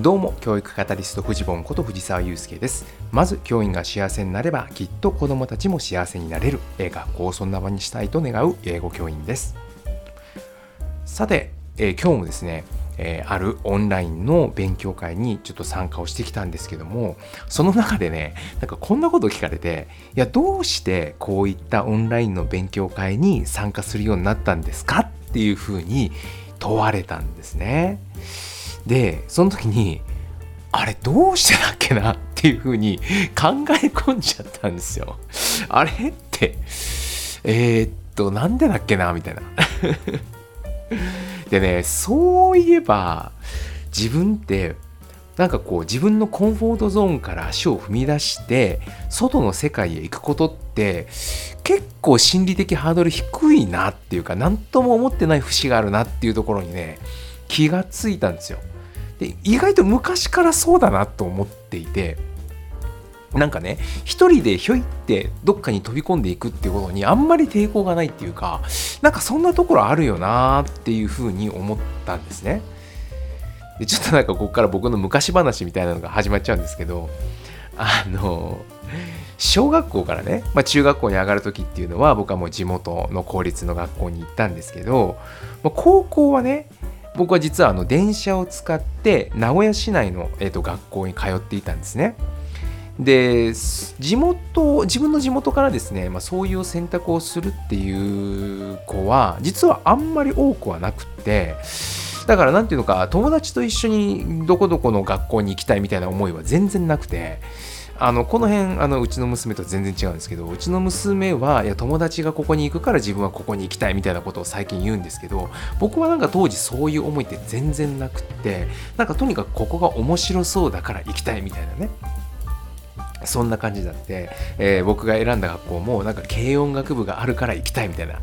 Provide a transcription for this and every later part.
どうも教育カタリストフジボンこと藤沢祐介ですまず教員が幸せになればきっと子どもたちも幸せになれる学校をそんな場にしたいと願う英語教員ですさて、えー、今日もですねえー、あるオンラインの勉強会にちょっと参加をしてきたんですけどもその中でねなんかこんなこと聞かれていやどうしてこういったオンラインの勉強会に参加するようになったんですかっていうふうに問われたんですね。でその時にあれどうしてだっけなっていうふうに 考え込んじゃったんですよ。あれ？ってえー、っとなんでだっけなみたいな。でねそういえば自分ってなんかこう自分のコンフォートゾーンから足を踏み出して外の世界へ行くことって結構心理的ハードル低いなっていうか何とも思ってない節があるなっていうところにね気がついたんですよ。で意外と昔からそうだなと思っていてなんかね一人でひょいってどっかに飛び込んでいくっていうことにあんまり抵抗がないっていうかなんかそんなところあるよなっていうふうに思ったんですね。でちょっとなんかここから僕の昔話みたいなのが始まっちゃうんですけどあの小学校からね、まあ、中学校に上がる時っていうのは僕はもう地元の公立の学校に行ったんですけど、まあ、高校はね僕は実はあの電車を使って名古屋市内の、えー、と学校に通っていたんですね。で地元自分の地元からですね、まあ、そういう選択をするっていう子は実はあんまり多くはなくってだから何ていうのか友達と一緒にどこどこの学校に行きたいみたいな思いは全然なくてあのこの辺あのうちの娘と全然違うんですけどうちの娘はいや友達がここに行くから自分はここに行きたいみたいなことを最近言うんですけど僕はなんか当時そういう思いって全然なくってなんかとにかくここが面白そうだから行きたいみたいなね。そんな感じだって、えー、僕が選んだ学校もなんか軽音楽部があるから行きたいみたいな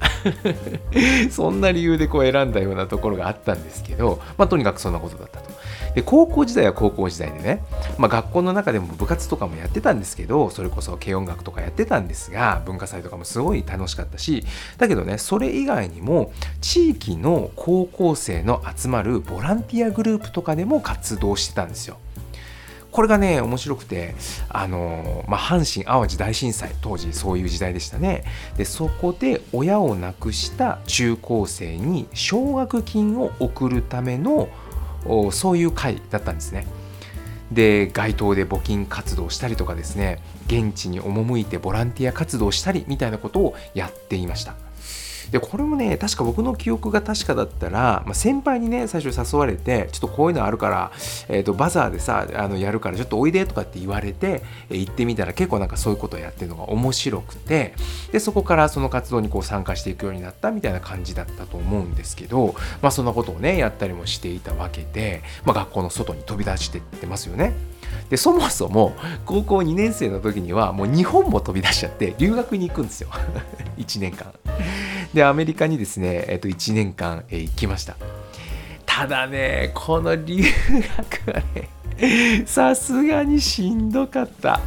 そんな理由でこう選んだようなところがあったんですけど、まあ、とにかくそんなことだったと。で高校時代は高校時代でね、まあ、学校の中でも部活とかもやってたんですけどそれこそ軽音楽とかやってたんですが文化祭とかもすごい楽しかったしだけどねそれ以外にも地域の高校生の集まるボランティアグループとかでも活動してたんですよ。これがね面白くてあの、まあ、阪神・淡路大震災当時そういう時代でしたねでそこで親を亡くした中高生に奨学金を送るためのそういう会だったんですね。で街頭で募金活動したりとかですね現地に赴いてボランティア活動したりみたいなことをやっていました。でこれもね確か僕の記憶が確かだったら、まあ、先輩にね最初誘われてちょっとこういうのあるから、えーと、バザーでさあのやるからちょっとおいでとかって言われて、え、行ってみたら結構なんかそういうことをやってるのが面白くてでそこからその活動にこう参加していくようになったみたいな感じだったと思うんですけど、まあ、そんなことをねやったりもしていたわけで、まあ、学校の外に飛び出してってますよね。でそもそも高校2年生の時にはもう日本も飛び出しちゃって留学に行くんですよ 1年間。でアメリカにですね、えっと、1年間、え行きました。ただねこの留学はね さすがにしんどかった。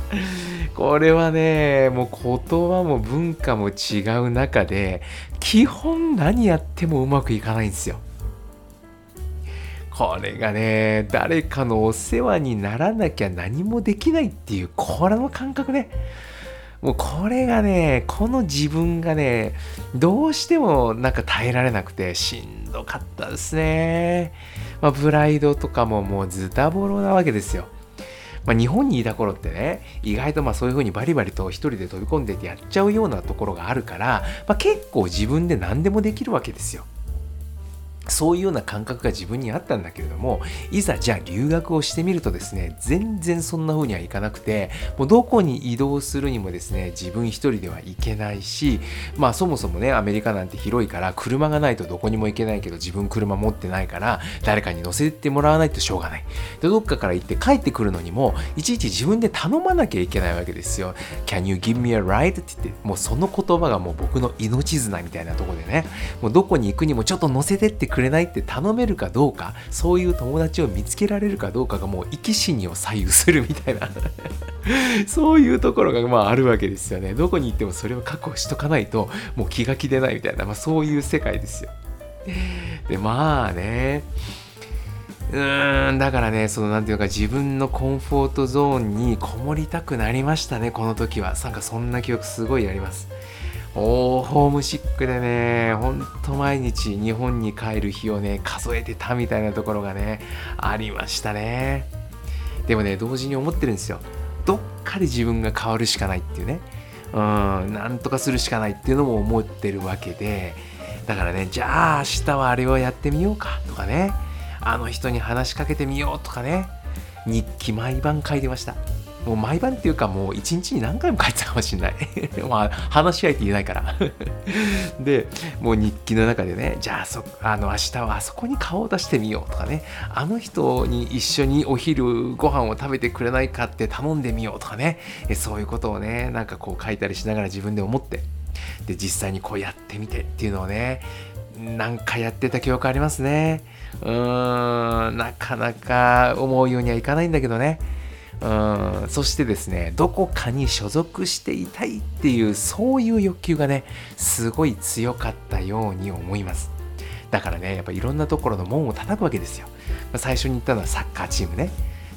これはねもう言葉も文化も違う中で基本何やってもうまくいかないんですよ。これがね誰かのお世話にならなきゃ何もできないっていうこれの感覚ね。もうこれがね、この自分がね、どうしてもなんか耐えられなくてしんどかったですね。まあ、プライドとかももうズタボロなわけですよ。まあ、日本にいた頃ってね、意外とまあそういう風にバリバリと一人で飛び込んでてやっちゃうようなところがあるから、まあ、結構自分で何でもできるわけですよ。そういうような感覚が自分にあったんだけれどもいざじゃあ留学をしてみるとですね全然そんな風にはいかなくてもうどこに移動するにもですね自分一人では行けないしまあそもそもねアメリカなんて広いから車がないとどこにも行けないけど自分車持ってないから誰かに乗せてもらわないとしょうがないでどっかから行って帰ってくるのにもいちいち自分で頼まなきゃいけないわけですよ Can you give me a ride? って言ってもうその言葉がもう僕の命綱みたいなとこでねもうどこに行くにもちょっと乗せてってくくれないって頼めるかどうかそういう友達を見つけられるかどうかがもう生き死にを左右するみたいな。そういうところがまああるわけですよね。どこに行ってもそれを確保しとかないともう気が気でないみたいな、まあ、そういう世界ですよ。でまあね。うーんだからねその何ていうか自分のコンフォートゾーンにこもりたくなりましたねこの時は。なんかそんな記憶すごいあります。おーホームシックでねほんと毎日日本に帰る日をね数えてたみたいなところがねありましたね。でもね同時に思ってるんですよ。どっかで自分が変わるしかないっていうね。うんなんとかするしかないっていうのも思ってるわけで。だからねじゃあ明日はあれをやってみようかとかね。あの人に話しかけてみようとかね。日記毎晩書いてました。もう毎晩っていうかもう一日に何回も書いてたかもしれない。まあ話し合いって言えないから。でもう日記の中でねじゃあそあの明日はあそこに顔を出してみようとかね。あの人に一緒にお昼ご飯を食べてくれないかって頼んでみようとかね。そういうことをねなんかこう書いたりしながら自分で思って。で実際にこうやってみてっていうのをねなんかやってた記憶ありますね。うーんなかなか思うようにはいかないんだけどね。うん。そしてですねどこかに所属していたいっていうそういう欲求がねすごい強かったように思います。だからねやっぱいろんなところの門を叩くわけですよ。最初に言ったのはサッカーチームね。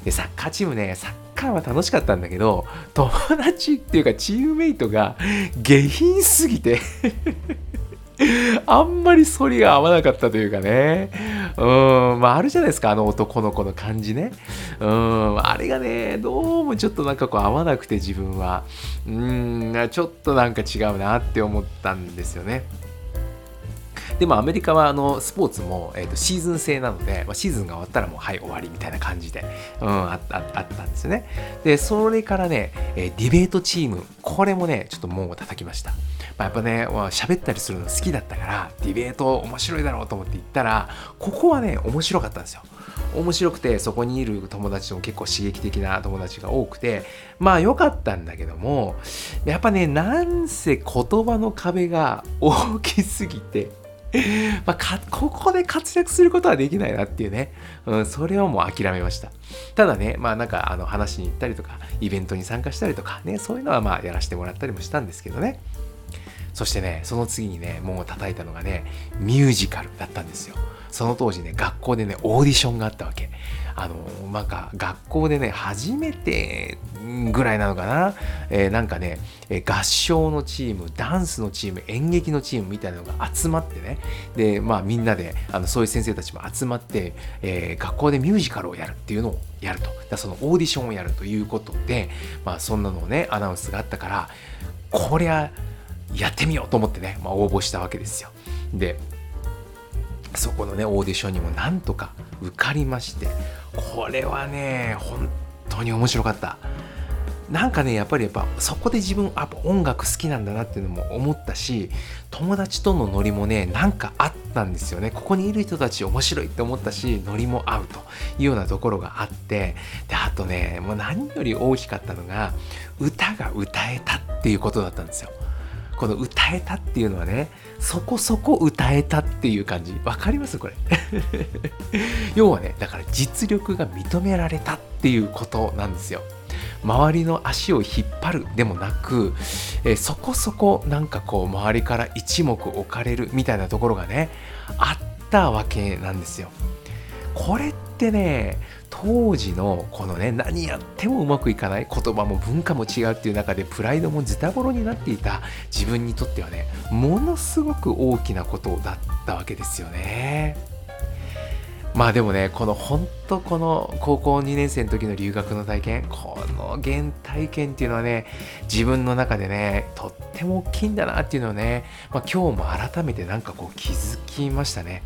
でサッカーチームねサッカーは楽しかったんだけど友達っていうかチームメイトが下品すぎて あんまり反りが合わなかったというかね。うん、まああるじゃないですか、あの男の子の感じね。うん、あれがね、どうもちょっとなんかこう合わなくて自分は。うん、ちょっとなんか違うなって思ったんですよね。でもアメリカはあのスポーツも、えー、とシーズン制なので、まあ、シーズンが終わったらもうはい終わりみたいな感じで、うん、あああったんですよね。で、それからね、えー、ディベートチーム、これもね、ちょっと門を叩きました。まあ、やっぱね、喋ったりするの好きだったから、ディベート面白いだろうと思って行ったら、ここはね、面白かったんですよ。面白くてそこにいる友達も結構刺激的な友達が多くてまあ良かったんだけどもやっぱねなんせ言葉の壁が大きすぎて まあ、ここで活躍することはできないなっていうね、うん、それをもう諦めました。ただね、まあなんかあの話に行ったりとか、イベントに参加したりとかね、そういうのはまあやらせてもらったりもしたんですけどね。そしてね、その次にね、門を叩いたのがね、ミュージカルだったんですよ。その当時ね、学校でね、オーディションがあったわけ。あの、なんか、学校でね、初めてぐらいなのかな、えー、なんかね、合唱のチーム、ダンスのチーム、演劇のチームみたいなのが集まってね、で、まあみんなで、あのそういう先生たちも集まって、えー、学校でミュージカルをやるっていうのをやると。だそのオーディションをやるということで、まあそんなのをね、アナウンスがあったから、こりゃ、やってみようと思ってね、まあ、応募したわけですよ。で、そこのね、オーディションにもなんとか受かりまして、これはね、本当に面白かった。なんかねやっぱりやっぱそこで自分あ音楽好きなんだなっていうのも思ったし友達とのノリもねなんかあったんですよねここにいる人たち面白いって思ったしノリも合うというようなところがあってであとねもう何より大きかったのが歌が歌えたっていうことだったんですよこの歌えたっていうのはねそこそこ歌えたっていう感じ。わかります？これ。要はねだから実力が認められたっていうことなんですよ。周りの足を引っ張るでもなく、えー、そこそこなんかこう周りから一目置かれるみたいなところがねあったわけなんですよ。これってね当時のこのね何やってもうまくいかない言葉も文化も違うっていう中でプライドもズタボロになっていた自分にとってはねものすごく大きなことだったわけですよね。まあでもねこの本当この高校2年生の時の留学の体験この原体験っていうのはね自分の中でねとっても大きいんだなっていうのをね、まあ、今日も改めてなんかこう気づきましたね。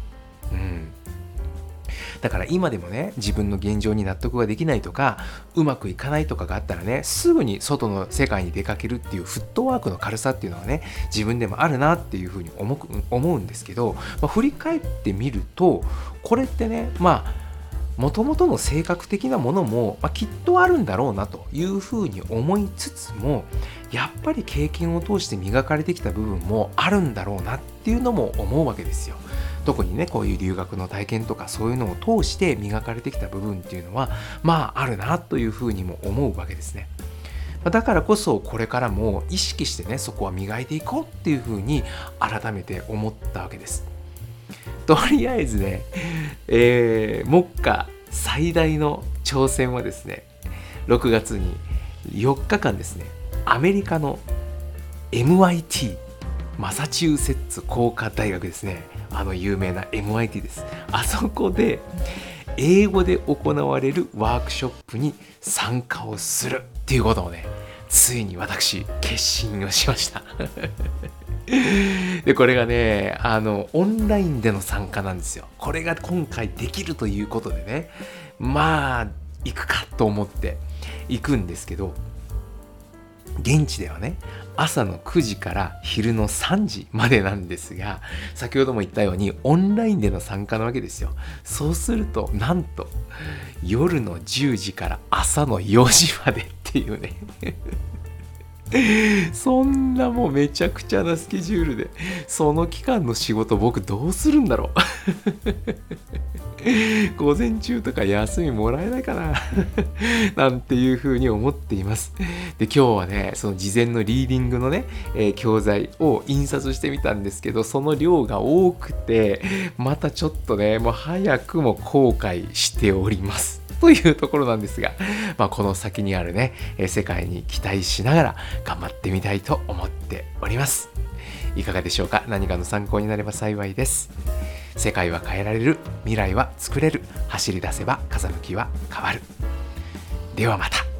うんだから今でもね自分の現状に納得ができないとかうまくいかないとかがあったらねすぐに外の世界に出かけるっていうフットワークの軽さっていうのはね自分でもあるなっていうふうに思うんですけど、まあ、振り返ってみるとこれってねまあもともとの性格的なものも、まあ、きっとあるんだろうなというふうに思いつつもやっぱり経験を通して磨かれてきた部分もあるんだろうなっていうのも思うわけですよ。特にねこういう留学の体験とかそういうのを通して磨かれてきた部分っていうのはまああるなというふうにも思うわけですね。だからこそこれからも意識してねそこは磨いていこうっていうふうに改めて思ったわけです。とりあえずね、えー、目下最大の挑戦はですね6月に4日間ですねアメリカの MIT マサチューセッツ工科大学ですね。あの有名な MIT です。あそこで英語で行われるワークショップに参加をするっていうことをねついに私決心をしました。でこれがねあのオンラインでの参加なんですよ。これが今回できるということでねまあ行くかと思って行くんですけど現地ではね朝の9時から昼の3時までなんですが先ほども言ったようにオンラインでの参加なわけですよ。そうするとなんと夜の10時から朝の4時までっていうね。そんなもうめちゃくちゃなスケジュールでその期間の仕事僕どうするんだろう。午前中とか休みもらえないかな なんていうふうに思っていますで今日はねその事前のリーディングのね、えー、教材を印刷してみたんですけどその量が多くてまたちょっとねもう早くも後悔しておりますというところなんですが、まあ、この先にあるね、世界に期待しながら頑張ってみたいと思っております。いかがでしょうか？何かの参考になれば幸いです。世界は変えられる、未来は作れる、走り出せば風向きは変わる。ではまた。